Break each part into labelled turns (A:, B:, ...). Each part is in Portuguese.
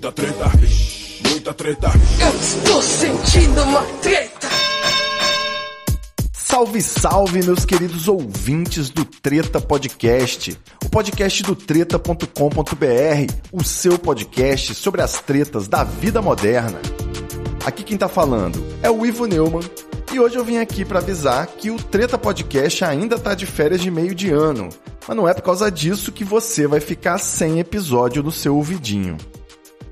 A: Muita treta, muita treta.
B: Eu estou sentindo uma treta.
C: Salve, salve, meus queridos ouvintes do Treta Podcast, o podcast do treta.com.br, o seu podcast sobre as tretas da vida moderna. Aqui quem tá falando é o Ivo Neumann e hoje eu vim aqui para avisar que o Treta Podcast ainda tá de férias de meio de ano, mas não é por causa disso que você vai ficar sem episódio no seu ouvidinho.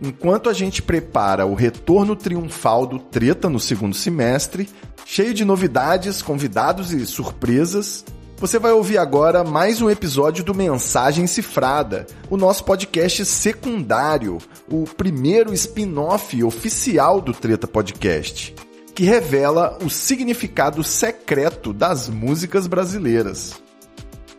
C: Enquanto a gente prepara o retorno triunfal do Treta no segundo semestre, cheio de novidades, convidados e surpresas, você vai ouvir agora mais um episódio do Mensagem Cifrada, o nosso podcast secundário, o primeiro spin-off oficial do Treta Podcast, que revela o significado secreto das músicas brasileiras.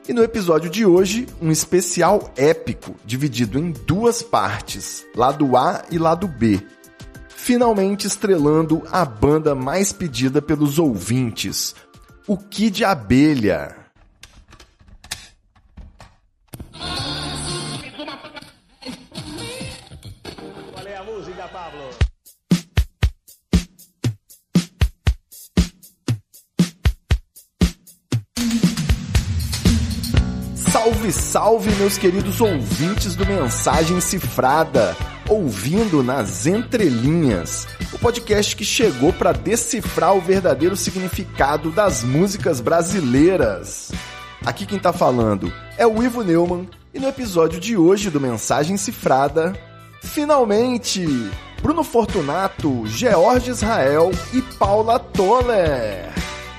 C: E no episódio de hoje, um especial épico, dividido em duas partes, lado A e lado B. Finalmente estrelando a banda mais pedida pelos ouvintes, o Kid Abelha. Salve, salve, meus queridos ouvintes do Mensagem Cifrada, ouvindo nas entrelinhas, o podcast que chegou para decifrar o verdadeiro significado das músicas brasileiras. Aqui quem tá falando é o Ivo Neumann e no episódio de hoje do Mensagem Cifrada, finalmente, Bruno Fortunato, George Israel e Paula Toller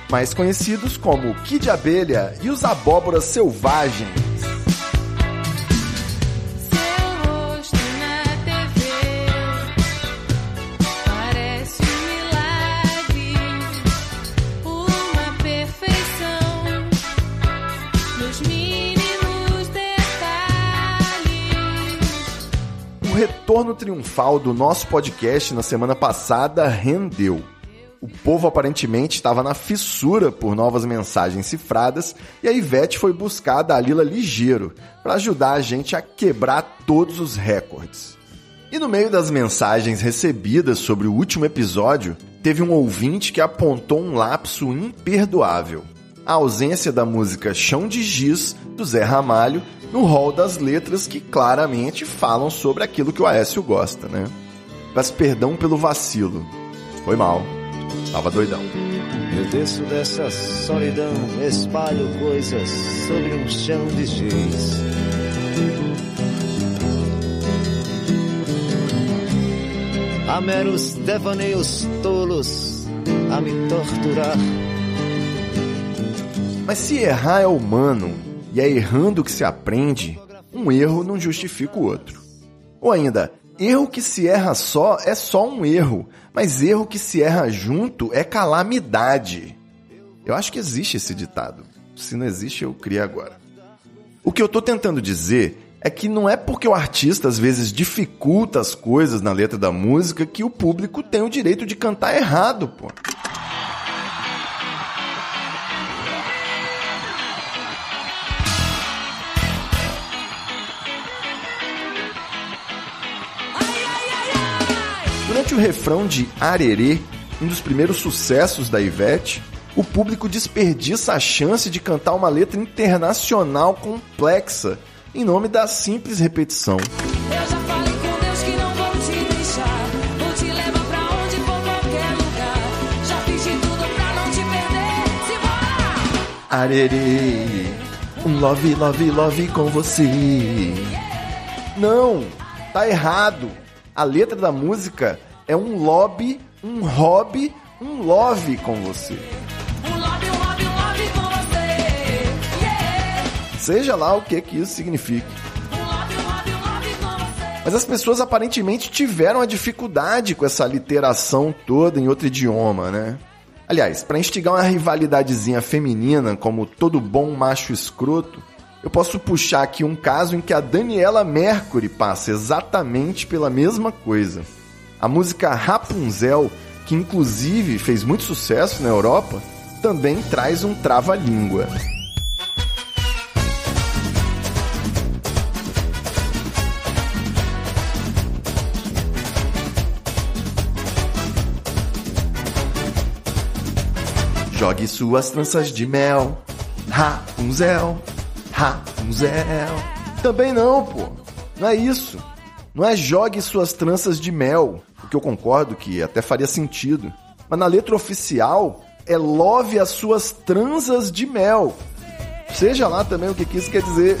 C: mais conhecidos como Kid Abelha e os Abóboras Selvagens. Retorno triunfal do nosso podcast na semana passada rendeu. O povo aparentemente estava na fissura por novas mensagens cifradas e a Ivete foi buscar a Dalila ligeiro para ajudar a gente a quebrar todos os recordes. E no meio das mensagens recebidas sobre o último episódio, teve um ouvinte que apontou um lapso imperdoável. A ausência da música Chão de Giz, do Zé Ramalho, no rol das letras que claramente falam sobre aquilo que o Aécio gosta, né? Peço perdão pelo vacilo. Foi mal. Tava doidão.
D: Eu desço dessa solidão, espalho coisas sobre um chão de giz. Há meros devaneios tolos a me torturar.
C: Mas se errar é humano e é errando que se aprende, um erro não justifica o outro. Ou ainda, erro que se erra só é só um erro, mas erro que se erra junto é calamidade. Eu acho que existe esse ditado. Se não existe, eu criei agora. O que eu tô tentando dizer é que não é porque o artista às vezes dificulta as coisas na letra da música que o público tem o direito de cantar errado, pô. Durante o refrão de Arerê, um dos primeiros sucessos da Ivete, o público desperdiça a chance de cantar uma letra internacional complexa em nome da simples repetição. Arerê, um love, love, love com você. Não, tá errado. A letra da música é um lobby, um hobby, um love com você.
E: Um um um com. Yeah!
C: Seja lá o que que isso
E: você.
C: Mas as pessoas aparentemente tiveram a dificuldade com essa literação toda em outro idioma, né? Aliás, para instigar uma rivalidadezinha feminina, como todo bom macho escroto, eu posso puxar aqui um caso em que a Daniela Mercury passa exatamente pela mesma coisa. A música Rapunzel, que inclusive fez muito sucesso na Europa, também traz um trava-língua. Jogue suas tranças de mel, Rapunzel, Rapunzel. Também não, pô. Não é isso. Não é jogue suas tranças de mel o que eu concordo que até faria sentido. Mas na letra oficial é love as suas transas de mel. Seja lá também o que que isso quer dizer.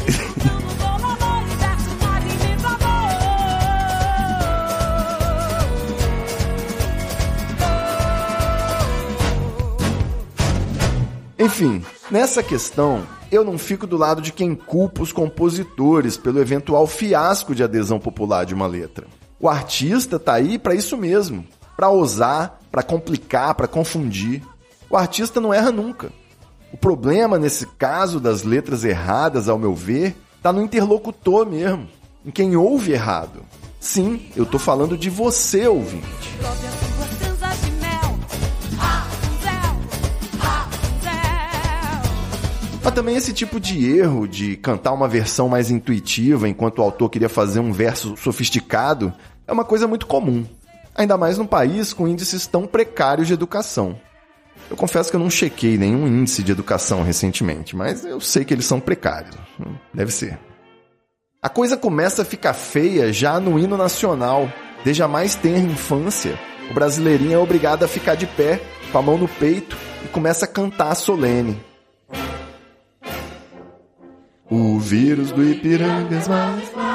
C: Enfim, nessa questão, eu não fico do lado de quem culpa os compositores pelo eventual fiasco de adesão popular de uma letra. O artista tá aí para isso mesmo, para ousar, para complicar, para confundir. O artista não erra nunca. O problema nesse caso das letras erradas, ao meu ver, tá no interlocutor mesmo, em quem ouve errado. Sim, eu tô falando de você, ouvinte.
E: Rapunzel, Rapunzel.
C: Mas também esse tipo de erro de cantar uma versão mais intuitiva enquanto o autor queria fazer um verso sofisticado é uma coisa muito comum. Ainda mais num país com índices tão precários de educação. Eu confesso que eu não chequei nenhum índice de educação recentemente, mas eu sei que eles são precários. Deve ser. A coisa começa a ficar feia já no hino nacional. Desde a mais tenra infância, o brasileirinho é obrigado a ficar de pé, com a mão no peito, e começa a cantar solene. O vírus do Ipirangas mais.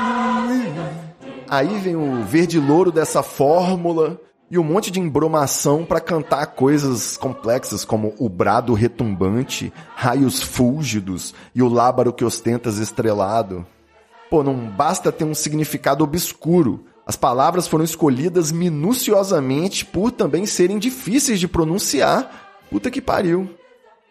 C: Aí vem o verde louro dessa fórmula e um monte de embromação para cantar coisas complexas como o brado retumbante, raios fúlgidos e o lábaro que ostentas estrelado. Pô, não basta ter um significado obscuro. As palavras foram escolhidas minuciosamente por também serem difíceis de pronunciar. Puta que pariu.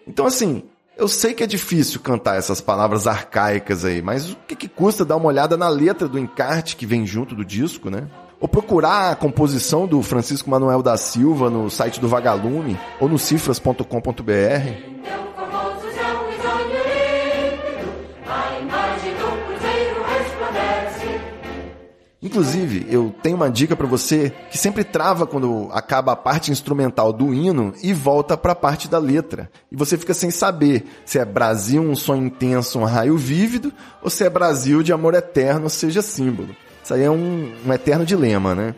C: Então, assim, eu sei que é difícil cantar essas palavras arcaicas aí, mas o que, que custa dar uma olhada na letra do encarte que vem junto do disco, né? Ou procurar a composição do Francisco Manuel da Silva no site do Vagalume ou no cifras.com.br. Inclusive, eu tenho uma dica pra você que sempre trava quando acaba a parte instrumental do hino e volta pra parte da letra. E você fica sem saber se é Brasil, um sonho intenso, um raio vívido, ou se é Brasil de amor eterno, seja símbolo. Isso aí é um, um eterno dilema, né?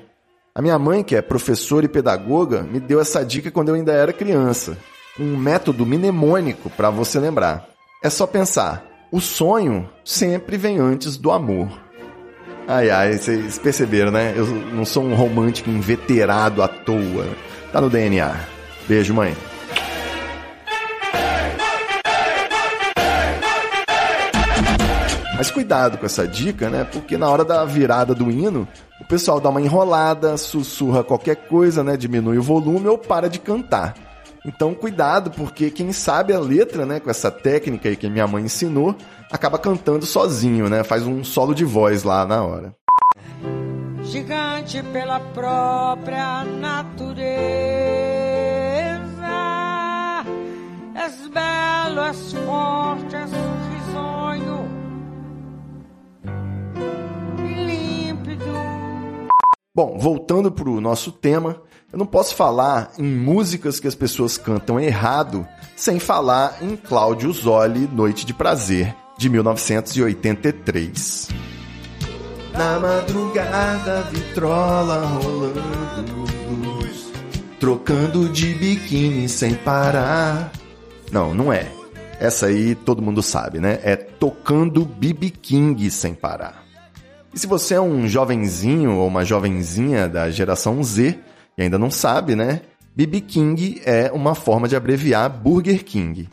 C: A minha mãe, que é professora e pedagoga, me deu essa dica quando eu ainda era criança. Um método mnemônico pra você lembrar. É só pensar: o sonho sempre vem antes do amor. Ai, ai, vocês perceberam, né? Eu não sou um romântico inveterado à toa. Tá no DNA. Beijo, mãe. Mas cuidado com essa dica, né? Porque na hora da virada do hino, o pessoal dá uma enrolada, sussurra qualquer coisa, né? Diminui o volume ou para de cantar. Então, cuidado, porque quem sabe a letra, né, com essa técnica aí que minha mãe ensinou, acaba cantando sozinho, né? Faz um solo de voz lá na hora.
F: gigante pela própria natureza. És belo, és forte, és risonho, límpido.
C: Bom, voltando pro nosso tema, eu não posso falar em músicas que as pessoas cantam errado sem falar em Cláudio Zoli, Noite de Prazer, de 1983. Na madrugada, vitrola rolando, trocando de biquíni sem parar. Não, não é. Essa aí todo mundo sabe, né? É tocando BB King sem parar. E se você é um jovenzinho ou uma jovenzinha da geração Z e ainda não sabe, né? BB King é uma forma de abreviar Burger King.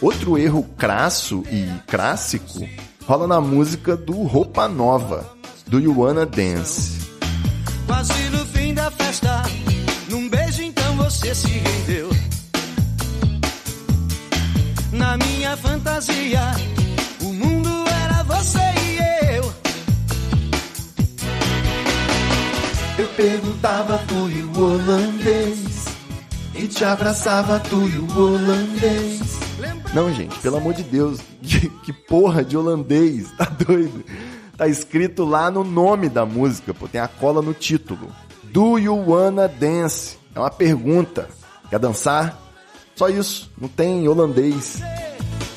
C: Outro erro crasso e clássico rola na música do Roupa Nova, do You Wanna Dance.
F: Quase no fim da festa, num beijo então você se rendeu. Na minha fantasia, o mundo era você e eu.
C: Eu perguntava tu e o holandês. E te abraçava tu e o holandês. Não, gente, pelo amor de Deus, que, que porra de holandês, tá doido? Tá escrito lá no nome da música, pô, tem a cola no título. Do you wanna dance? É uma pergunta. Quer dançar? Só isso, não tem holandês.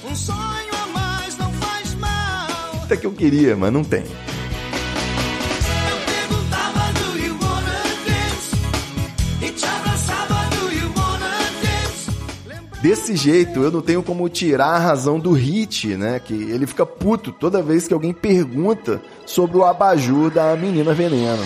F: Um sonho a mais não faz mal.
C: Até que eu queria, mas não tem. Desse jeito, eu não tenho como tirar a razão do hit, né? Que ele fica puto toda vez que alguém pergunta sobre o abajur da menina veneno.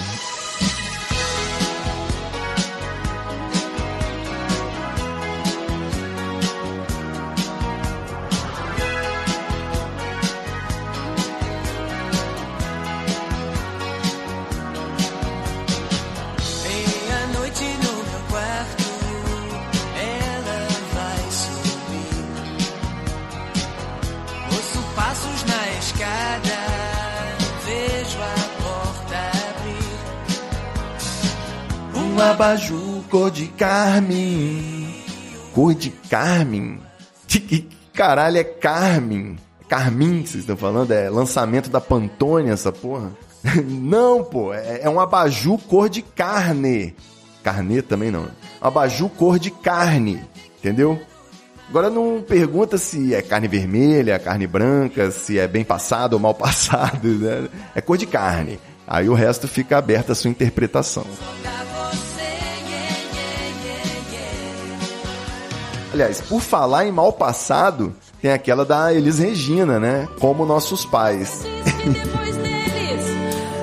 C: De carmim. Cor de carmim? Que, que caralho é? Carmim que vocês estão falando? É lançamento da Pantone essa porra? Não, pô, é, é um abajur cor de carne. Carne também não. Abajur cor de carne, entendeu? Agora não pergunta se é carne vermelha, carne branca, se é bem passado ou mal passado, né? É cor de carne. Aí o resto fica aberto à sua interpretação. Aliás, por falar em mal passado, tem aquela da Elis Regina, né? Como nossos pais.
E: Depois deles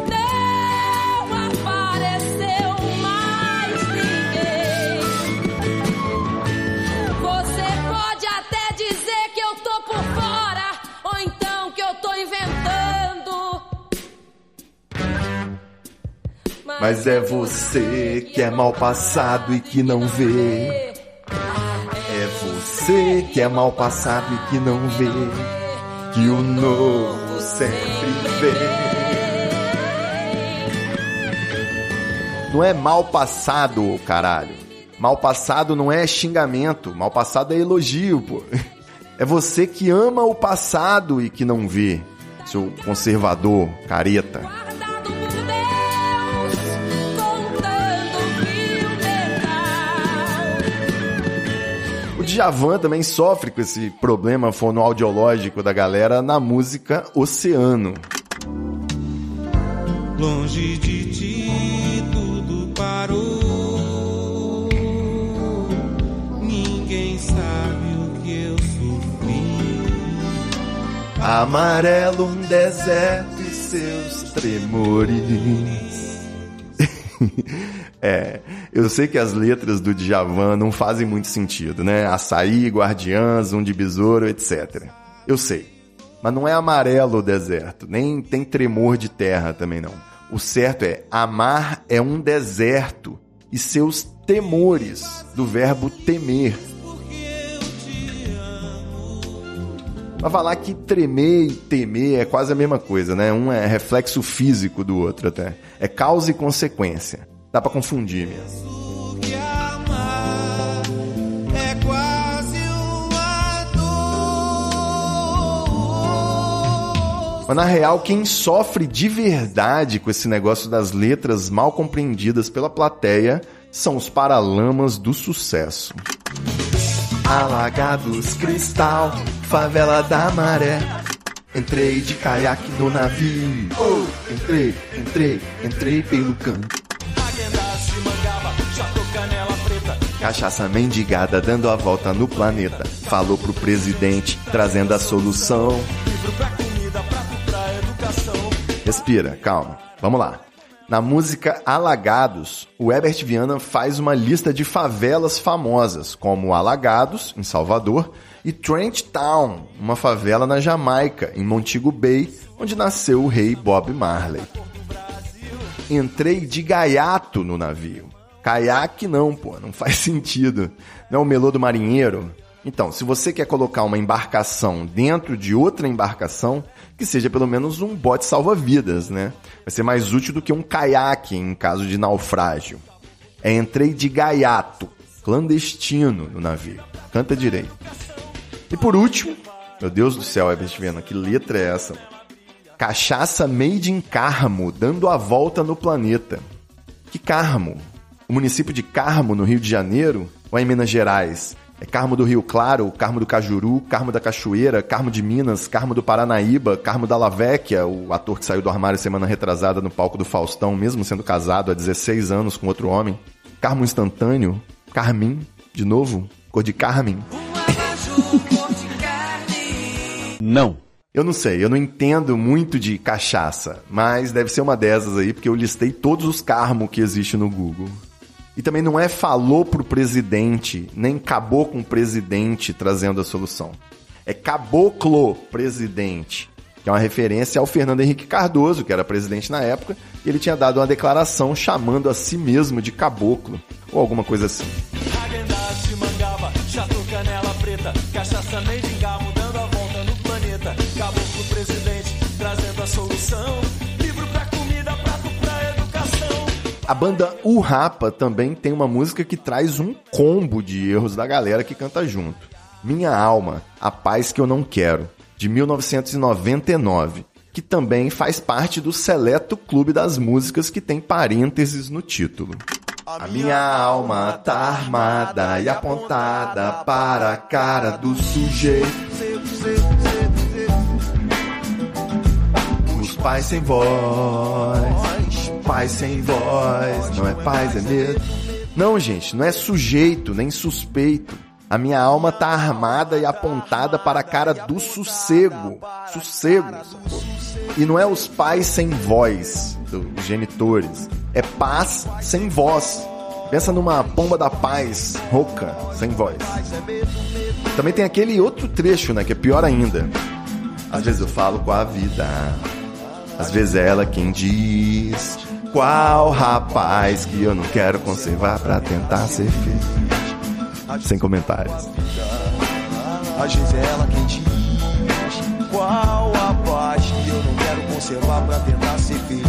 E: não apareceu mais ninguém. Você pode até dizer que eu tô por fora, ou então que eu tô inventando.
C: Mas é você que é mal passado e que não vê. Você que é mal passado e que não vê. Que o novo sempre vem. Não é mal passado, caralho. Mal passado não é xingamento. Mal passado é elogio, pô. É você que ama o passado e que não vê. Seu conservador, careta. Djavan também sofre com esse problema fonoaudiológico da galera na música Oceano.
G: Longe de ti tudo parou. Ninguém sabe o que eu sofri.
C: Amarelo um deserto e seus tremores. é, eu sei que as letras do Djavan não fazem muito sentido, né? Açaí, guardiãs, um de besouro, etc. Eu sei. Mas não é amarelo o deserto, nem tem tremor de terra também não. O certo é amar é um deserto e seus temores, do verbo temer. Mas falar que tremer e temer é quase a mesma coisa, né? Um é reflexo físico do outro até. É causa e consequência. Dá pra confundir mesmo.
G: É.
C: Mas na real, quem sofre de verdade com esse negócio das letras mal compreendidas pela plateia são os paralamas do sucesso. Alagados, cristal, favela da maré. Entrei de caiaque no navio. Entrei, entrei, entrei pelo canto. Cachaça mendigada dando a volta no planeta. Falou pro presidente, trazendo a solução. Respira, calma. Vamos lá. Na música Alagados, o Herbert Viana faz uma lista de favelas famosas, como Alagados, em Salvador, e Trent Town, uma favela na Jamaica, em Montego Bay, onde nasceu o rei Bob Marley. Entrei de gaiato no navio. Caiaque não, pô, não faz sentido. Não é o melô do marinheiro? Então, se você quer colocar uma embarcação dentro de outra embarcação, que seja pelo menos um bote salva-vidas, né? Vai ser mais útil do que um caiaque em caso de naufrágio. É entrei de gaiato, clandestino no navio. Canta direito. E por último, meu Deus do céu, Herbert Viana, que letra é essa? Cachaça made in Carmo, dando a volta no planeta. Que Carmo? O município de Carmo, no Rio de Janeiro, ou é em Minas Gerais? É Carmo do Rio Claro, Carmo do Cajuru, Carmo da Cachoeira, Carmo de Minas, Carmo do Paranaíba, Carmo da Lavecchia, o ator que saiu do armário semana retrasada no palco do Faustão, mesmo sendo casado há 16 anos com outro homem. Carmo instantâneo, Carmim, de novo, cor de Carmen.
H: Não.
C: Eu não sei, eu não entendo muito de cachaça, mas deve ser uma dessas aí, porque eu listei todos os carmo que existe no Google. E também não é falou pro presidente, nem acabou com o presidente trazendo a solução. É caboclo presidente, que é uma referência ao Fernando Henrique Cardoso, que era presidente na época, e ele tinha dado uma declaração chamando a si mesmo de caboclo, ou alguma coisa assim.
F: A
C: banda O Rapa também tem uma música que traz um combo de erros da galera que canta junto. Minha Alma, A Paz Que Eu Não Quero, de 1999, que também faz parte do seleto clube das músicas que tem parênteses no título. A minha alma tá armada e apontada para a cara do sujeito. Os pais sem voz, pais sem voz, não é paz, é medo. Não, gente, não é sujeito, nem suspeito. A minha alma tá armada e apontada para a cara do sossego. Sossego. E não é os pais sem voz, dos genitores. É paz sem voz. Pensa numa pomba da paz rouca, sem voz. Também tem aquele outro trecho, né, que é pior ainda. Às vezes eu falo com a vida, às vezes é ela quem diz qual rapaz que eu não quero conservar pra tentar ser feliz. Sem comentários.
G: Às vezes é ela quem diz qual a paz que eu não quero conservar pra tentar ser feliz.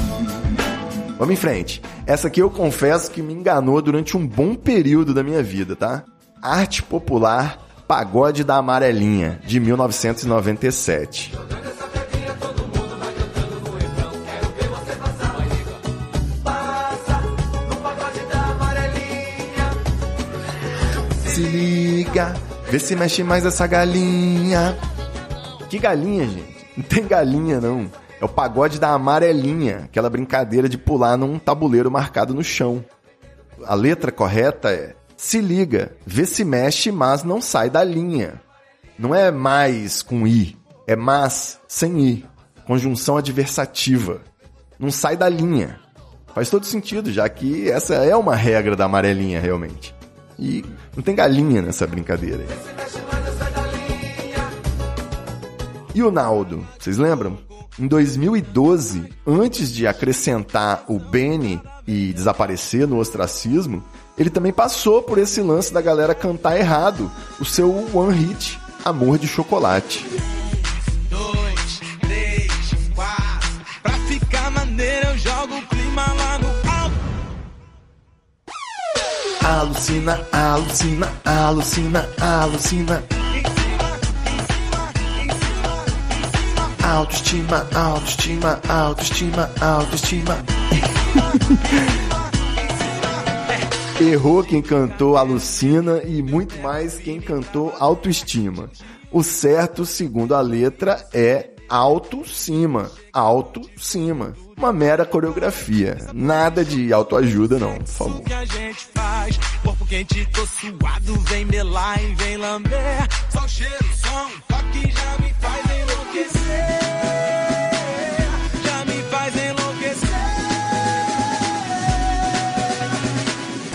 C: Vamos em frente. Essa aqui eu confesso que me enganou durante um bom período da minha vida, tá? Arte Popular Pagode da Amarelinha, de 1997. Se liga, vê se mexe mais essa galinha. Que galinha, gente? Não tem galinha, não. É o pagode da amarelinha, aquela brincadeira de pular num tabuleiro marcado no chão. A letra correta é: se liga, vê se mexe, mas não sai da linha. Não é mais com i, é mas sem i. Conjunção adversativa. Não sai da linha. Faz todo sentido, já que essa é uma regra da amarelinha, realmente. E não tem galinha nessa brincadeira. E o Naldo, vocês lembram? Em 2012, antes de acrescentar o Benny e desaparecer no ostracismo, ele também passou por esse lance da galera cantar errado o seu one hit Amor de Chocolate. Alucina, alucina, alucina, alucina. Autoestima, autoestima, autoestima, autoestima. Errou quem cantou Alucina e muito mais quem cantou Autoestima. O certo, segundo a letra, é alto cima, alto cima. Uma mera coreografia. Nada de autoajuda não, por favor.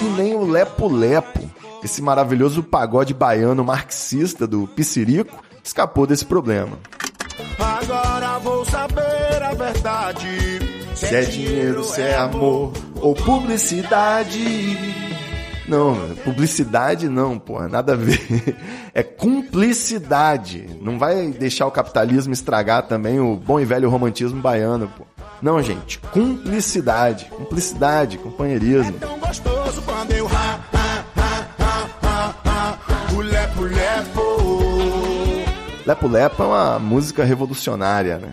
F: E
C: nem o Lepo Lepo, esse maravilhoso pagode baiano marxista do Piscirico, escapou desse problema.
G: Agora vou saber a verdade.
C: Se é dinheiro, se é amor ou publicidade. Não, publicidade não, porra, nada a ver. É cumplicidade. Não vai deixar o capitalismo estragar também o bom e velho romantismo baiano, pô. Não, gente, cumplicidade, cumplicidade, companheirismo.
A: É tão gostoso quando eu ra, lepo. Lepo
C: é uma música revolucionária, né?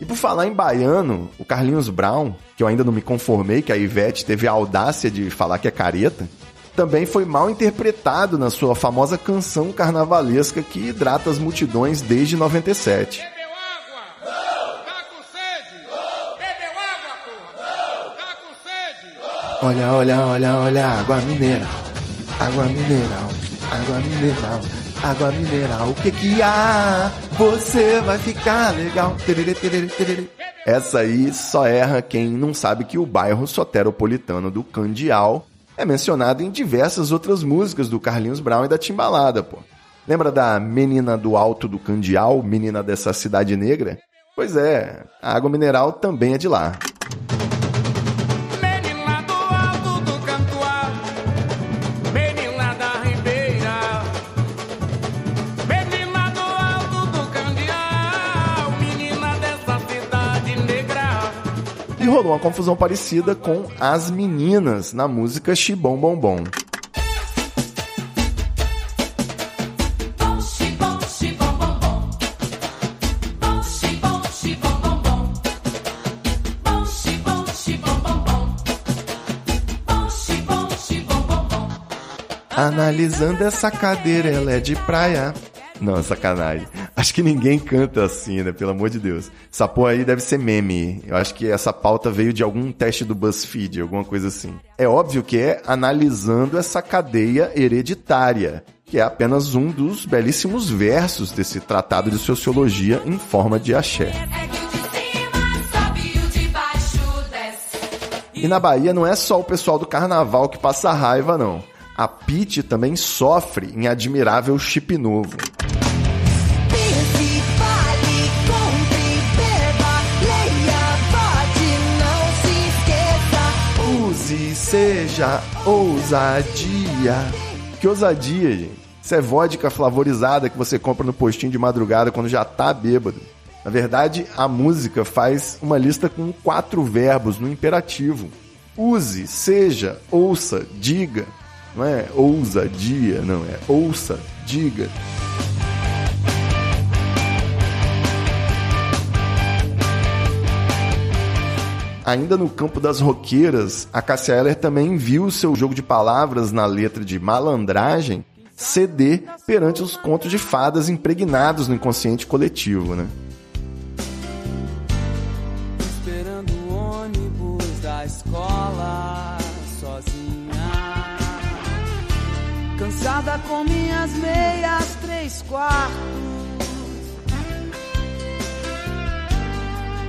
C: E por falar em baiano, o Carlinhos Brown, que eu ainda não me conformei que a Ivete teve a audácia de falar que é careta, também foi mal interpretado na sua famosa canção carnavalesca que hidrata as multidões desde 97.
I: Bebeu água? Não. Tá com sede? Não. Bebeu água, porra? Tá com sede?
C: Olha, olha, olha, olha, água mineral, água mineral, água mineral, água mineral. O que que há? Você vai ficar legal. Tererê, tererê, tererê. Essa aí só erra quem não sabe que o bairro soteropolitano do Candial é mencionado em diversas outras músicas do Carlinhos Brown e da Timbalada, pô. Lembra da Menina do Alto do Candial, menina dessa cidade negra? Pois é, a água mineral também é de lá. Rolou uma confusão parecida com As Meninas na música Xibom Bom Bom. Analisando essa cadeira, ela é de praia. Não, sacanagem. Acho que ninguém canta assim, né? Pelo amor de Deus. Essa porra aí deve ser meme. Eu acho que essa pauta veio de algum teste do BuzzFeed, alguma coisa assim. É óbvio que é analisando essa cadeia hereditária, que é apenas um dos belíssimos versos desse tratado de sociologia em forma de axé.
E: É e.
C: E na Bahia não é só o pessoal do carnaval que passa raiva, não. A Pete também sofre em admirável chip novo. Seja, ousadia. Que ousadia, gente. Isso é vodka flavorizada que você compra no postinho de madrugada quando já tá bêbado. Na verdade, a música faz uma lista com quatro verbos no imperativo. Use, seja, ouça, diga. Não é ousadia, não, é ouça, diga. Ainda no campo das roqueiras, a Cássia Eller também viu seu jogo de palavras na letra de malandragem ceder perante os contos de fadas impregnados no inconsciente coletivo, né?
F: Esperando o ônibus da escola sozinha. Cansada com minhas meias três quartos.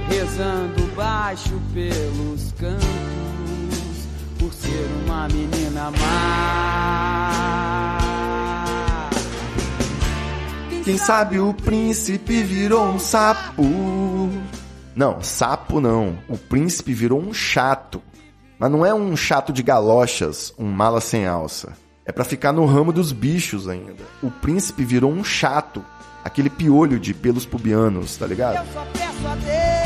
F: Rezando baixo pelos cantos. Por ser uma menina má.
C: Quem sabe o príncipe virou um sapo. Não, sapo não. O príncipe virou um chato. Mas não é um chato de galochas, um mala sem alça. É pra ficar no ramo dos bichos ainda. O príncipe virou um chato. Aquele piolho de pelos pubianos, tá ligado?
F: Eu só peço a Deus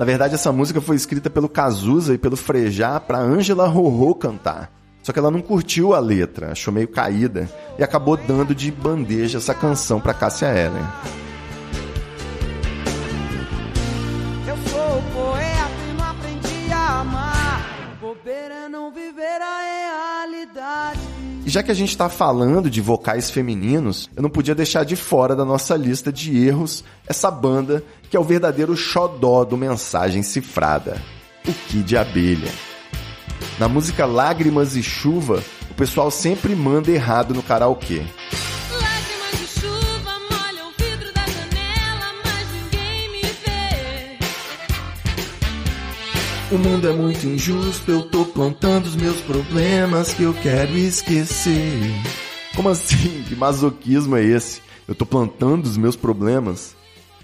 C: Na verdade, essa música foi escrita pelo Cazuza e pelo Frejá pra Ângela Rorô cantar. Só que ela não curtiu a letra, achou meio caída e acabou dando de bandeja essa canção pra Cássia Eller.
F: Eu sou poeta amar. É não viver a realidade.
C: E já que a gente tá falando de vocais femininos, eu não podia deixar de fora da nossa lista de erros essa banda que é o verdadeiro xodó do Mensagem Cifrada, o Kid Abelha. Na música Lágrimas e Chuva, o pessoal sempre manda errado no karaokê.
E: O
C: mundo é muito injusto, eu tô plantando os meus problemas que eu quero esquecer. Como assim? Que masoquismo é esse? Eu tô plantando os meus problemas?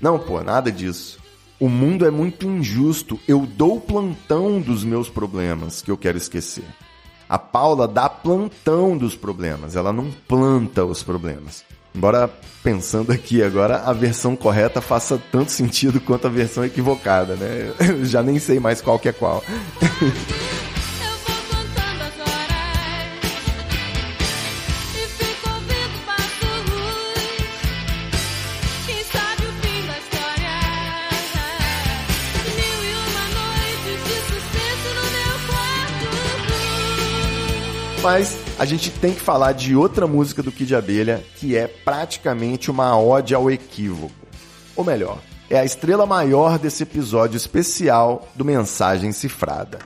C: Não, pô, nada disso. O mundo é muito injusto. Eu dou plantão dos meus problemas que eu quero esquecer. A Paula dá plantão dos problemas, ela não planta os problemas. Embora pensando aqui agora, a versão correta faça tanto sentido quanto a versão equivocada, né? Eu já nem sei mais qual que é qual.
E: Eu vou contando as horas fico ouvindo passo luz. Quem sabe o fim da história? Mil uma noites de suspense no meu quarto.
C: Mas a gente tem que falar de outra música do Kid Abelha que é praticamente uma ode ao equívoco. Ou melhor, é a estrela maior desse episódio especial do Mensagem Cifrada.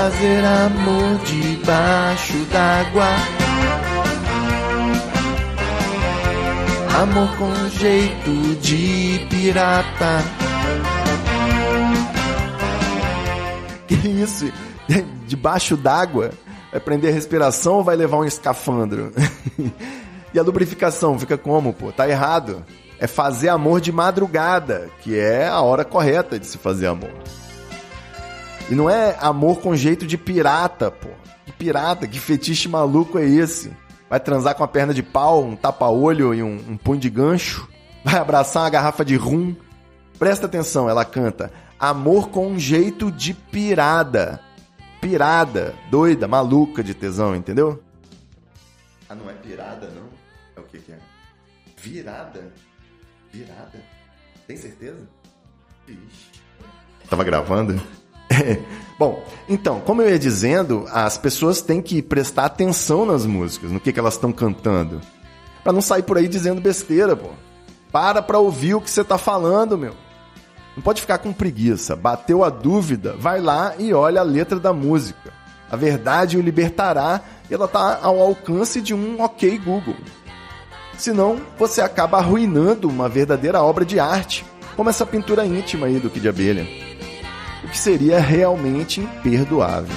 C: Fazer amor debaixo d'água. Amor com jeito de pirata. Que isso? Debaixo d'água? Vai prender a respiração ou vai levar um escafandro? e a lubrificação fica como, pô? Tá errado. É fazer amor de madrugada, que é a hora correta de se fazer amor. E não é amor com jeito de pirata, pô. Que pirata, que fetiche maluco é esse? Vai transar com a perna de pau, um tapa-olho e um, um punho de gancho? Vai abraçar uma garrafa de rum? Presta atenção, ela canta. Amor com jeito de pirada. Pirada, doida, maluca de tesão, entendeu? Ah, não é pirada, não? É o que que é? Virada? Virada? Tem certeza? Ixi. Tava gravando? Bom, então, como eu ia dizendo, as pessoas têm que prestar atenção nas músicas, no que, que elas estão cantando. Pra não sair por aí dizendo besteira, pô. Para pra ouvir o que você tá falando, meu. Não pode ficar com preguiça. Bateu a dúvida, vai lá e olha a letra da música. A verdade o libertará e ela tá ao alcance de um ok Google. Senão, você acaba arruinando uma verdadeira obra de arte, como essa pintura íntima aí do Kid Abelha. O que seria realmente imperdoável.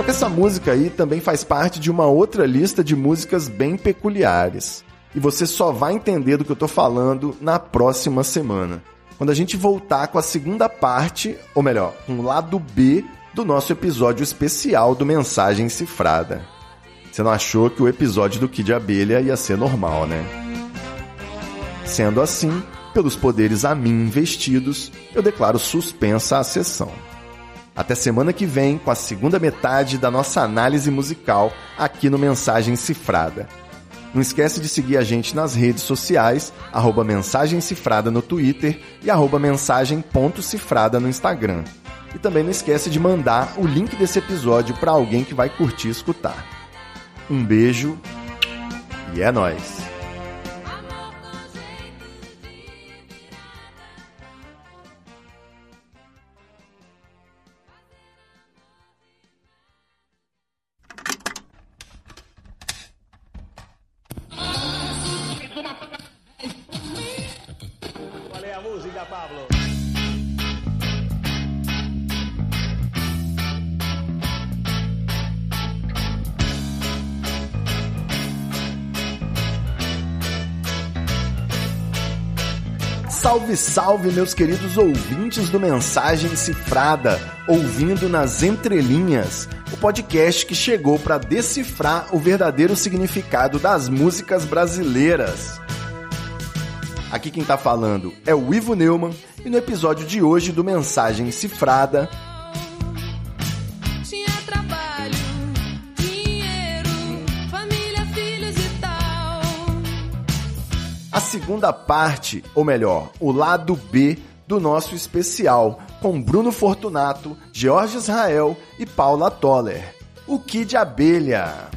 C: Só que essa música aí também faz parte de uma outra lista de músicas bem peculiares. E você só vai entender do que eu tô falando na próxima semana. Quando a gente voltar com a segunda parte, ou melhor, com o lado B do nosso episódio especial do Mensagem Cifrada. Você não achou que o episódio do Kid Abelha ia ser normal, né? Sendo assim, pelos poderes a mim investidos, eu declaro suspensa a sessão. Até semana que vem com a segunda metade da nossa análise musical aqui no Mensagem Cifrada. Não esquece de seguir a gente nas redes sociais, arroba Mensagem Cifrada no Twitter e arroba mensagem.cifrada no Instagram. E também não esquece de mandar o link desse episódio para alguém que vai curtir escutar. Um beijo e é nóis! Salve, salve, meus queridos ouvintes do Mensagem Cifrada, ouvindo nas entrelinhas, o podcast que chegou para decifrar o verdadeiro significado das músicas brasileiras. Aqui quem tá falando é o Ivo Neumann e no episódio de hoje do Mensagem Cifrada, a segunda parte, ou melhor, o lado B do nosso especial, com Bruno Fortunato, Jorge Israel e Paula Toller. O Kid Abelha.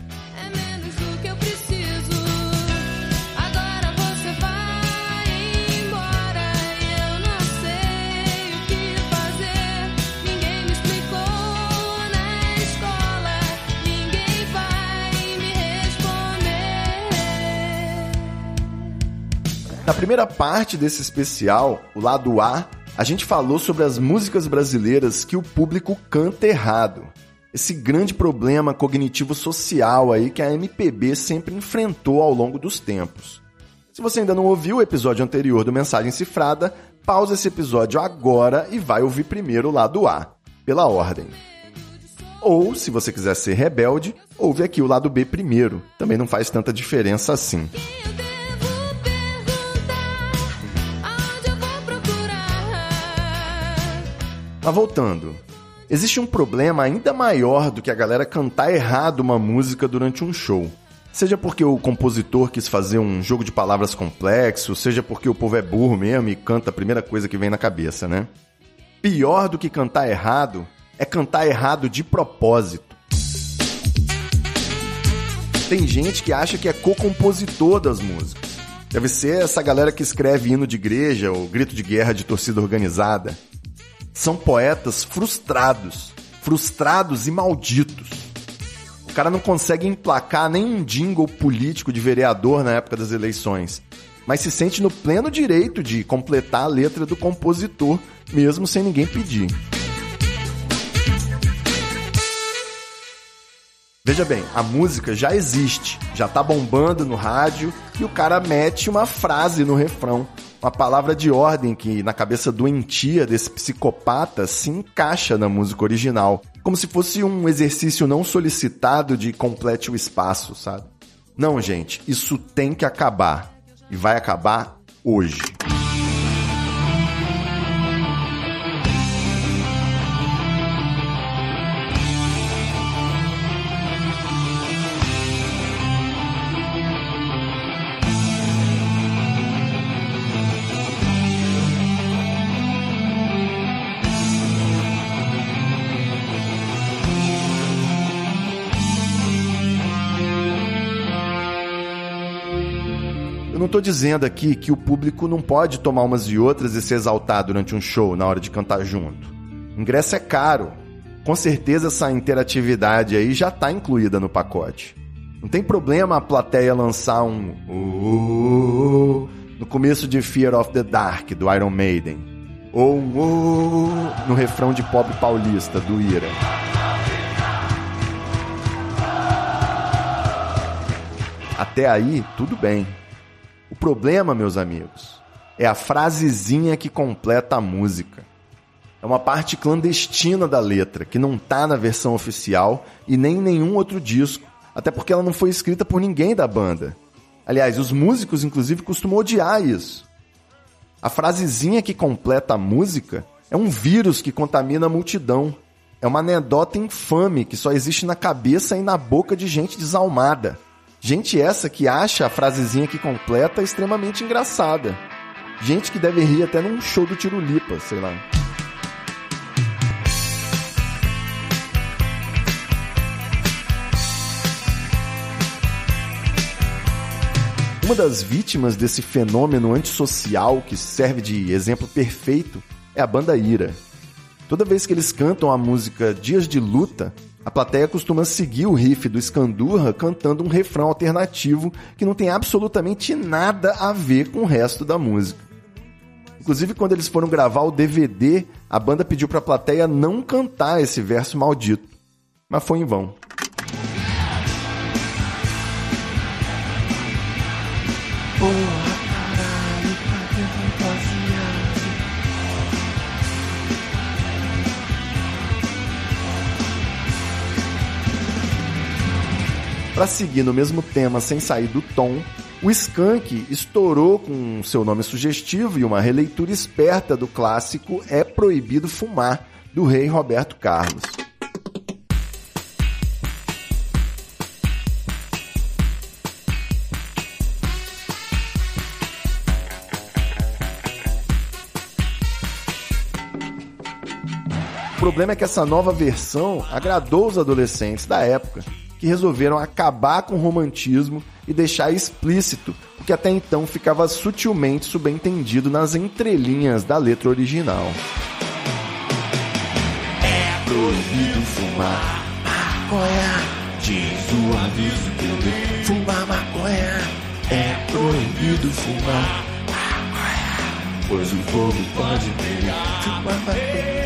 E: Na
C: primeira parte desse especial, o lado A, a gente falou sobre as músicas brasileiras que o público canta errado. Esse grande problema cognitivo-social aí que a MPB sempre enfrentou ao longo dos tempos. Se você ainda não ouviu o episódio anterior do Mensagem Cifrada, pausa esse episódio agora e vai ouvir primeiro o lado A, pela ordem. Ou, se você quiser ser rebelde, ouve aqui o lado B primeiro. Também não faz tanta diferença assim. Mas voltando, existe um problema ainda maior do que a galera cantar errado uma música durante um show. Seja porque o compositor quis fazer um jogo de palavras complexo, seja porque o povo é burro mesmo e canta a primeira coisa que vem na cabeça, né? Pior do que cantar errado é cantar errado de propósito. Tem gente que acha que é co-compositor das músicas. Deve ser essa galera que escreve hino de igreja ou grito de guerra de torcida organizada são poetas frustrados, frustrados e malditos. O cara não consegue emplacar nenhum jingle político de vereador na época das eleições, mas se sente no pleno direito de completar a letra do compositor, mesmo sem ninguém pedir. Veja bem, a música já existe, já tá bombando no rádio e o cara mete uma frase no refrão, uma palavra de ordem que na cabeça doentia desse psicopata se encaixa na música original, como se fosse um exercício não solicitado de complete o espaço, sabe? Não, gente, isso tem que acabar e vai acabar hoje. Tô dizendo aqui que o público não pode tomar umas e outras e se exaltar durante um show na hora de cantar junto. Ingresso é caro. Com certeza essa interatividade aí já tá incluída no pacote. Não tem problema a plateia lançar um "Oh", no começo de Fear of the Dark do Iron Maiden ou um "Oh" no refrão de pop paulista do Ira. Até aí, tudo bem. Problema, meus amigos, é a frasezinha que completa a música. É uma parte clandestina da letra, que não tá na versão oficial e nem em nenhum outro disco, até porque ela não foi escrita por ninguém da banda. Aliás, os músicos, inclusive, costumam odiar isso. A frasezinha que completa a música é um vírus que contamina a multidão. É uma anedota infame que só existe na cabeça e na boca de gente desalmada. Gente essa que acha a frasezinha que completa extremamente engraçada. Gente que deve rir até num show do Tirulipa, sei lá. Uma das vítimas desse fenômeno antissocial que serve de exemplo perfeito é a banda Ira. Toda vez que eles cantam a música Dias de Luta, a plateia costuma seguir o riff do Scandurra cantando um refrão alternativo que não tem absolutamente nada a ver com o resto da música. Inclusive, quando eles foram gravar o DVD, a banda pediu pra plateia não cantar esse verso maldito. Mas foi em vão. Para seguir no mesmo tema sem sair do tom, o Skank estourou com seu nome sugestivo e uma releitura esperta do clássico É Proibido Fumar, do rei Roberto Carlos. O problema é que essa nova versão agradou os adolescentes da época, que resolveram acabar com o romantismo e deixar explícito o que até então ficava sutilmente subentendido nas entrelinhas da letra original. É proibido fumar maconha, diz o aviso que. Fumar maconha, é proibido fumar maconha, pois o fogo pode pegar. Fumar maconha.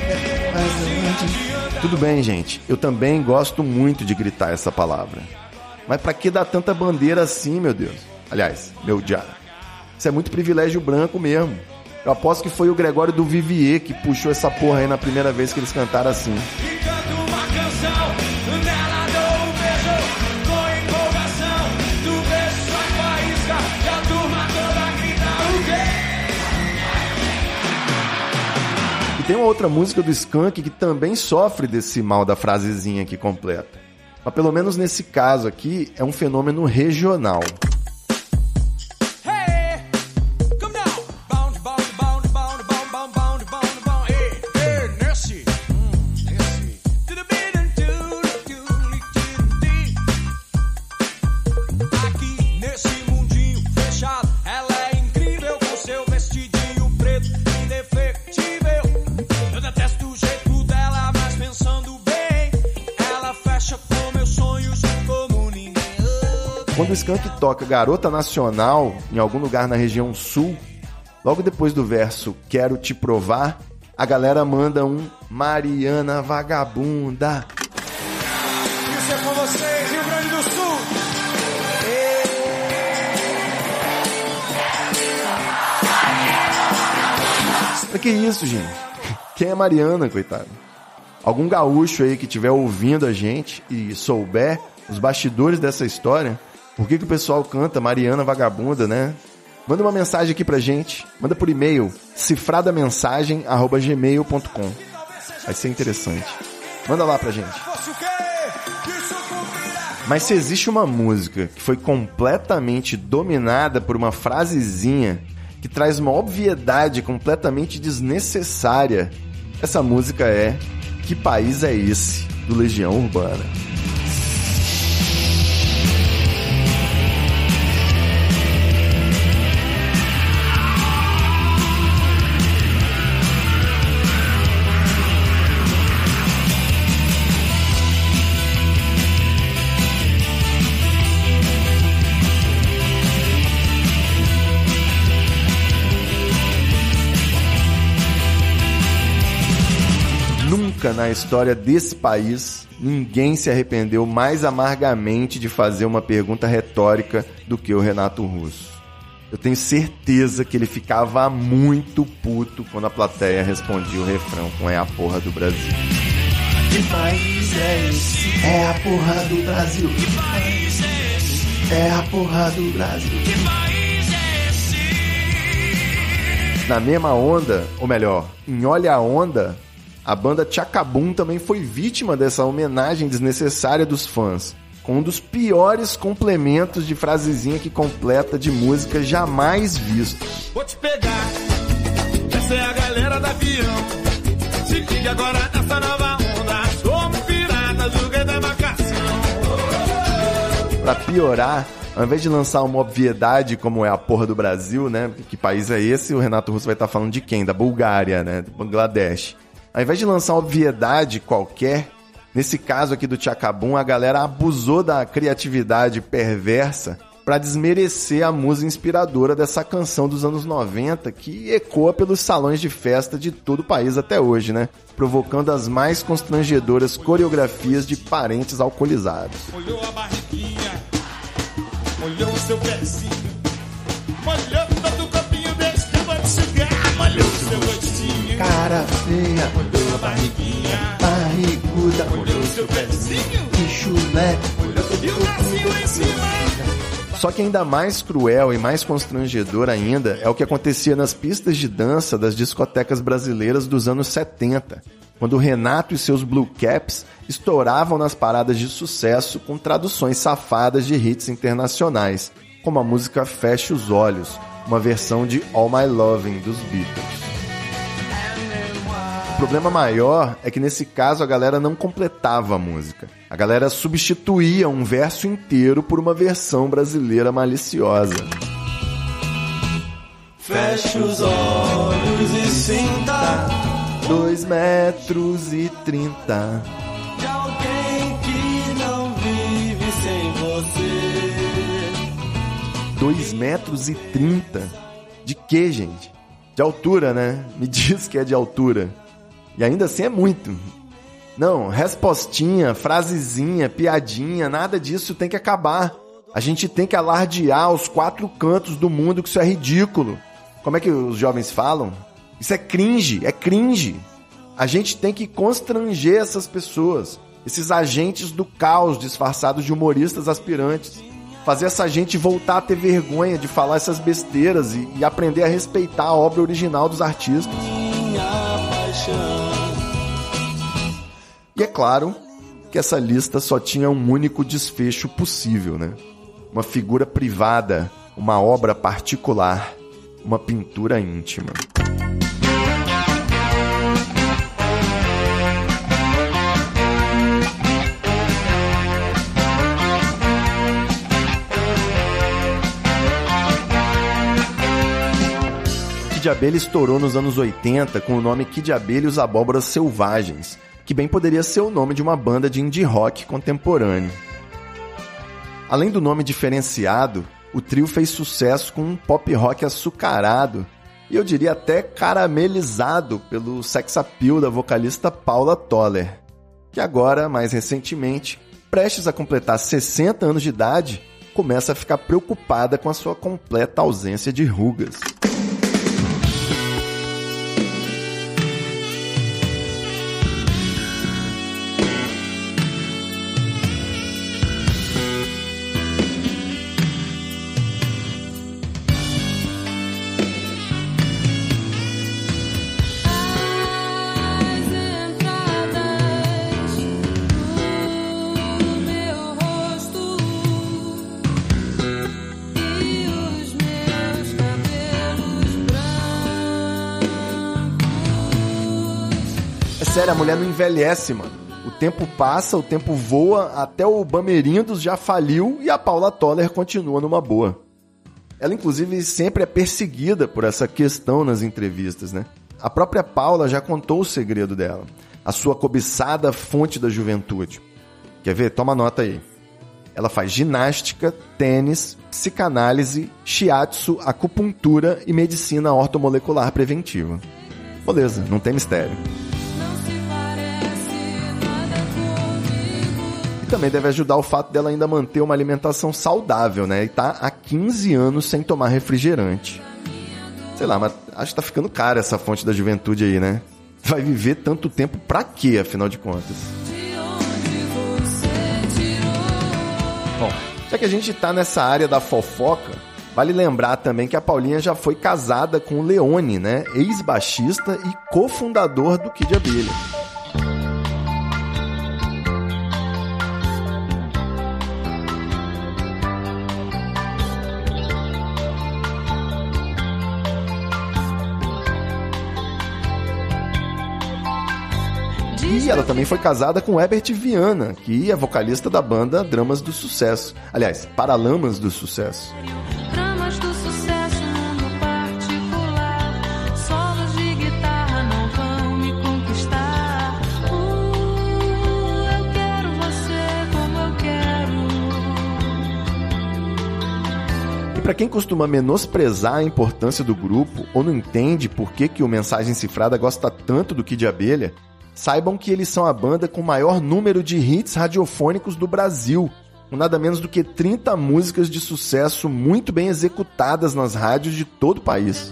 C: Tudo bem, gente. Eu também gosto muito de gritar essa palavra. Mas pra que dar tanta bandeira assim, meu Deus? Aliás, meu diabo. Isso é muito privilégio branco mesmo. Eu aposto que foi o Gregório do Vivier que puxou essa porra aí na primeira vez que eles cantaram assim. Tem uma outra música do Skank que também sofre desse mal da frasezinha aqui completa. Mas pelo menos nesse caso aqui é um fenômeno regional. Toca Garota Nacional em algum lugar na região sul, logo depois do verso Quero te provar, a galera manda um Mariana Vagabunda.
F: Isso é com vocês, Rio Grande do Sul.
C: Pra que isso, gente? Quem é Mariana, coitado? Algum gaúcho aí que estiver ouvindo a gente e souber os bastidores dessa história, por que, que o pessoal canta Mariana Vagabunda, né? Manda uma mensagem aqui pra gente. Manda por e-mail, cifradamensagem.gmail.com. Vai ser interessante. Manda lá pra gente. Mas se existe uma música que foi completamente dominada por uma frasezinha que traz uma obviedade completamente desnecessária, essa música é Que País é Esse? do Legião Urbana. Na história desse país ninguém se arrependeu mais amargamente de fazer uma pergunta retórica do que o Renato Russo. Eu tenho certeza que ele ficava muito puto quando a plateia respondia o refrão com É a porra do Brasil. Que país é esse? É a porra do Brasil. Que país é esse? É a porra do Brasil. Que país é esse? Na mesma onda, ou melhor, em Olha a Onda, a banda Chacabum também foi vítima dessa homenagem desnecessária dos fãs, com um dos piores complementos de frasezinha que completa de música jamais visto.
F: Vou te pegar. Essa é a galera da avião. Se liga agora nessa nova onda. Somos piratas rei da embarcação.
C: Pra piorar, ao invés de lançar uma obviedade como é a porra do Brasil, né? Que país é esse? O Renato Russo vai estar falando de quem? Da Bulgária, né? Do Bangladesh. Ao invés de lançar uma obviedade qualquer, nesse caso aqui do Chacabum, a galera abusou da criatividade perversa para desmerecer a musa inspiradora dessa canção dos anos 90 que ecoa pelos salões de festa de todo o país até hoje, né? Provocando as mais constrangedoras coreografias de parentes alcoolizados.
F: Olhou a barriguinha. Olhou o seu pezinho. Todo o copinho desse o seu rostinho.
C: Cara feia,
F: Olhou a barriguinha.
C: barriguda,
F: Olhou o seu pezinho.
C: que chulé,
F: E o bracinho em
C: Só que ainda mais cruel e mais constrangedor ainda é o que acontecia nas pistas de dança das discotecas brasileiras dos anos 70, quando o Renato e seus Blue Caps estouravam nas paradas de sucesso com traduções safadas de hits internacionais, como a música Feche os Olhos, uma versão de All My Loving dos Beatles. O problema maior é que nesse caso a galera não completava a música. A galera substituía um verso inteiro por uma versão brasileira maliciosa.
G: Feche os olhos e sinta
C: 2 metros e 30.
G: de alguém que não vive sem você.
C: 2 metros e 30. De que, gente? De altura, né? Me diz que é de altura. E ainda assim é muito. Não, respostinha, frasezinha, piadinha, nada disso tem que acabar. A gente tem que alardear aos quatro cantos do mundo que isso é ridículo. Como é que os jovens falam? Isso é cringe, é cringe. A gente tem que constranger essas pessoas, esses agentes do caos disfarçados de humoristas aspirantes. Fazer essa gente voltar a ter vergonha de falar essas besteiras e, e aprender a respeitar a obra original dos artistas.
G: Minha
C: E é claro que essa lista só tinha um único desfecho possível, né? Uma figura privada, uma obra particular, uma pintura íntima. Kid Abelha estourou nos anos 80 com o nome Kid Abelha e os Abóboras Selvagens, que bem poderia ser o nome de uma banda de indie rock contemporâneo. Além do nome diferenciado, o trio fez sucesso com um pop rock açucarado e eu diria até caramelizado pelo sex appeal da vocalista Paula Toller, que agora, mais recentemente, prestes a completar 60 anos de idade, começa a ficar preocupada com a sua completa ausência de rugas. Mulher não envelhece, mano. O tempo passa, o tempo voa, até o Bamerindos já faliu e a Paula Toller continua numa boa. Ela, inclusive, sempre é perseguida por essa questão nas entrevistas, né? A própria Paula já contou o segredo dela. A sua cobiçada fonte da juventude. Quer ver? Toma nota aí. Ela faz ginástica, tênis, psicanálise, shiatsu, acupuntura e medicina ortomolecular preventiva. Beleza, não tem mistério. Também deve ajudar o fato dela ainda manter uma alimentação saudável, né? E tá há 15 anos sem tomar refrigerante. Sei lá, mas acho que tá ficando cara essa fonte da juventude aí, né? Vai viver tanto tempo pra quê, afinal de contas? Bom, já que a gente tá nessa área da fofoca, vale lembrar também que a Paulinha já foi casada com o Leone, né? Ex-baixista e cofundador do Kid Abelha. E ela também foi casada com Herbert Viana, que é vocalista da banda Dramas do Sucesso. Aliás, Paralamas do Sucesso.
E: Conquistar. Uh.
C: E quem costuma menosprezar a importância do grupo ou não entende por que, que o Mensagem Cifrada gosta tanto do Kid Abelha, saibam que eles são a banda com maior número de hits radiofônicos do Brasil, com nada menos do que 30 músicas de sucesso muito bem executadas nas rádios de todo o país.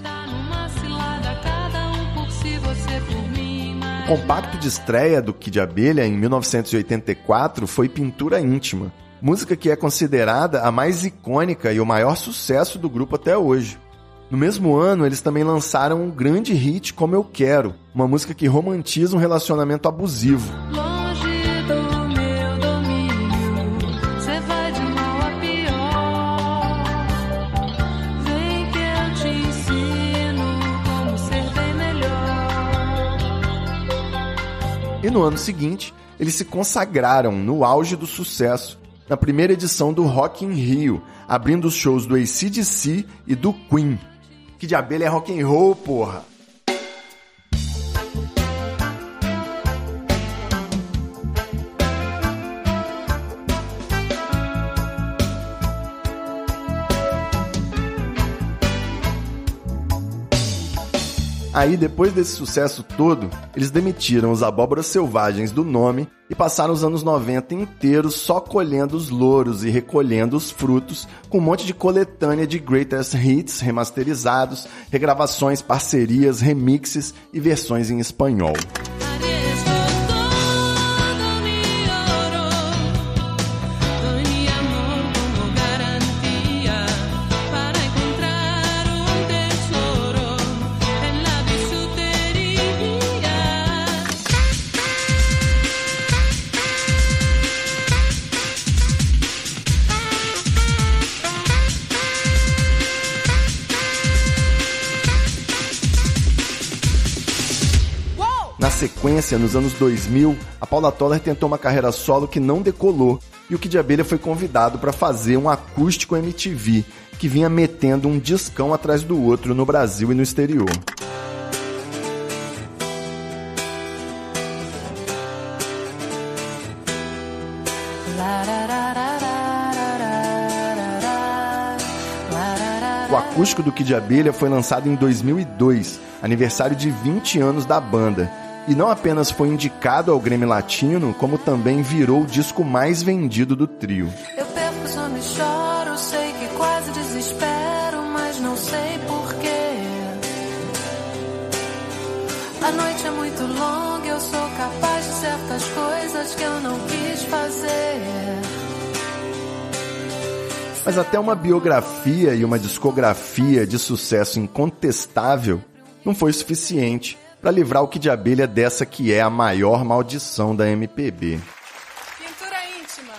C: O compacto de estreia do Kid Abelha em 1984 foi Pintura Íntima, música que é considerada a mais icônica e o maior sucesso do grupo até hoje. No mesmo ano, eles também lançaram um grande hit Como Eu Quero, uma música que romantiza um relacionamento abusivo. E no ano seguinte, eles se consagraram no auge do sucesso, na primeira edição do Rock in Rio, abrindo os shows do ACDC e do Queen. De abelha é rock and roll, porra! Aí, depois desse sucesso todo, eles demitiram os abóboras selvagens do nome e passaram os anos 90 inteiros só colhendo os louros e recolhendo os frutos, com um monte de coletânea de greatest hits remasterizados, regravações, parcerias, remixes e versões em espanhol. Sequência, nos anos 2000, a Paula Toller tentou uma carreira solo que não decolou e o Kid Abelha foi convidado para fazer um acústico MTV, que vinha metendo um discão atrás do outro no Brasil e no exterior. O acústico do Kid Abelha foi lançado em 2002, aniversário de 20 anos da banda. E não apenas foi indicado ao Grêmio Latino, como também virou o disco mais vendido do trio.
E: Eu perco, só me choro, sei que quase desespero, mas não sei porquê. A noite é muito longa, eu sou capaz de certas coisas que eu não quis fazer.
C: Mas até uma biografia e uma discografia de sucesso incontestável não foi suficiente para livrar o Kid de Abelha dessa que é a maior maldição da MPB.
J: Pintura íntima.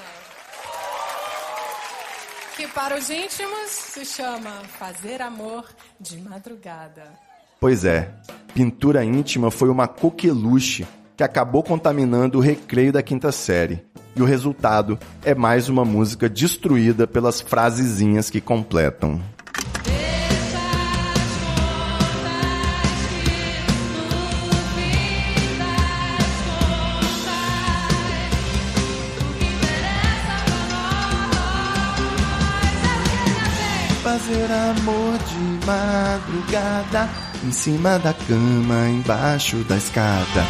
J: Que para os íntimos se chama fazer amor de madrugada.
C: Pois é, Pintura Íntima foi uma coqueluche que acabou contaminando o recreio da quinta série. E o resultado é mais uma música destruída pelas frasezinhas que completam.
G: Fazer amor de madrugada, em cima da cama, embaixo da escada.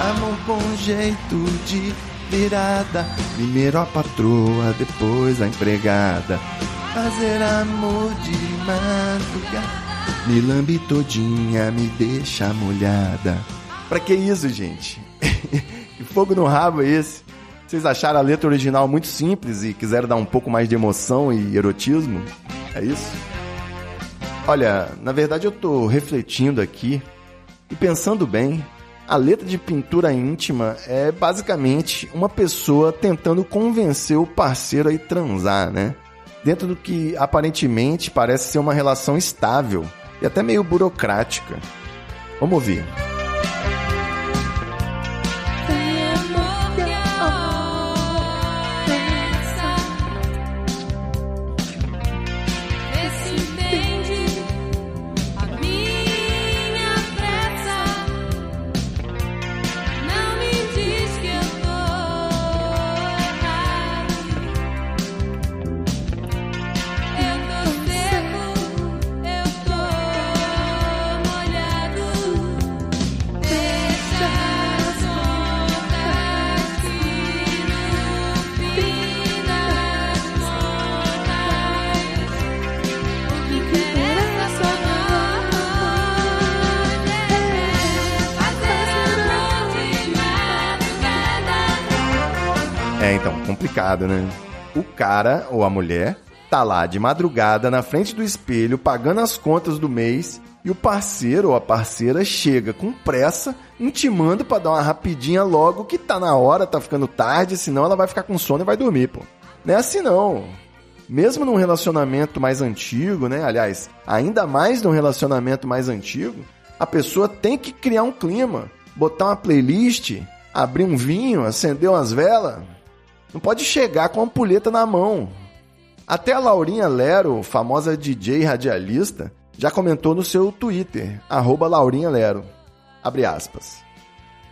G: Amor com jeito de virada, primeiro a patroa, depois a empregada. Fazer amor de madrugada, me lambe todinha, me deixa molhada.
C: Pra que isso, gente? que fogo no rabo é esse? Vocês acharam a letra original muito simples e quiseram dar um pouco mais de emoção e erotismo? É isso? Olha, na verdade eu tô refletindo aqui e pensando bem, a letra de pintura íntima é basicamente uma pessoa tentando convencer o parceiro a ir transar, né? Dentro do que aparentemente parece ser uma relação estável e até meio burocrática. Vamos ouvir. Complicado, né? O cara ou a mulher tá lá de madrugada na frente do espelho pagando as contas do mês e o parceiro ou a parceira chega com pressa, intimando pra dar uma rapidinha logo que tá na hora, tá ficando tarde, senão ela vai ficar com sono e vai dormir, pô. Não é assim não. Mesmo num relacionamento mais antigo, né? Aliás, ainda mais num relacionamento mais antigo, a pessoa tem que criar um clima, botar uma playlist, abrir um vinho, acender umas velas. Não pode chegar com a ampulheta na mão. Até a Laurinha Lero, famosa DJ radialista, já comentou no seu Twitter, arroba Laurinha Lero. Abre aspas.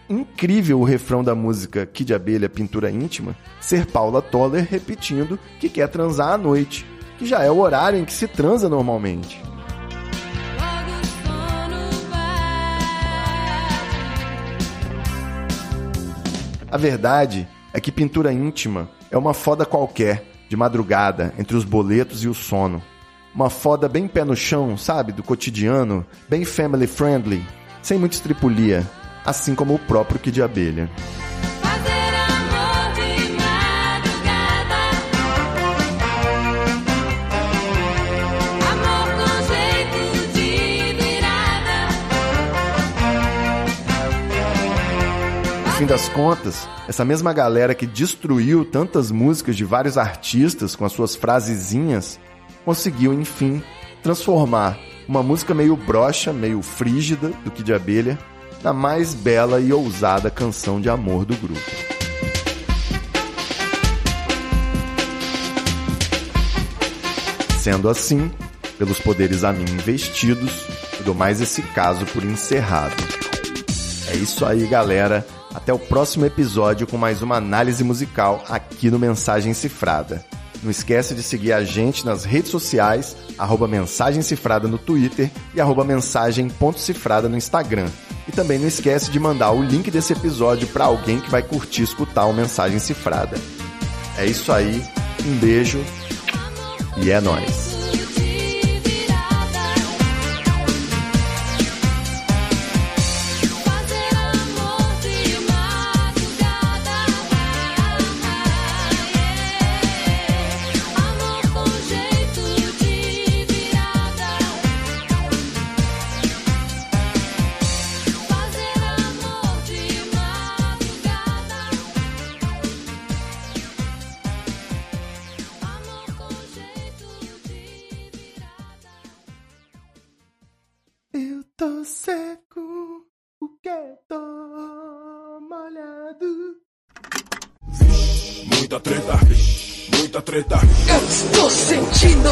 C: Incrível o refrão da música Kid Abelha Pintura Íntima ser Paula Toller repetindo que quer transar à noite, que já é o horário em que se transa normalmente. A verdade é que pintura íntima é uma foda qualquer, de madrugada, entre os boletos e o sono. Uma foda bem pé no chão, sabe? Do cotidiano, bem family friendly, sem muita estripulia, assim como o próprio Kid de Abelha. Fim das contas, essa mesma galera que destruiu tantas músicas de vários artistas com as suas frasezinhas, conseguiu, enfim, transformar uma música meio broxa, meio frígida do que de abelha, na mais bela e ousada canção de amor do grupo. Sendo assim, pelos poderes a mim investidos, eu dou mais esse caso por encerrado. É isso aí, galera. Até o próximo episódio com mais uma análise musical aqui no Mensagem Cifrada. Não esquece de seguir a gente nas redes sociais, arroba Mensagem Cifrada no Twitter e arroba mensagem.cifrada no Instagram. E também não esquece de mandar o link desse episódio para alguém que vai curtir escutar o Mensagem Cifrada. É isso aí, um beijo e é nóis.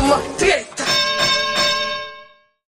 A: Muita
B: treta,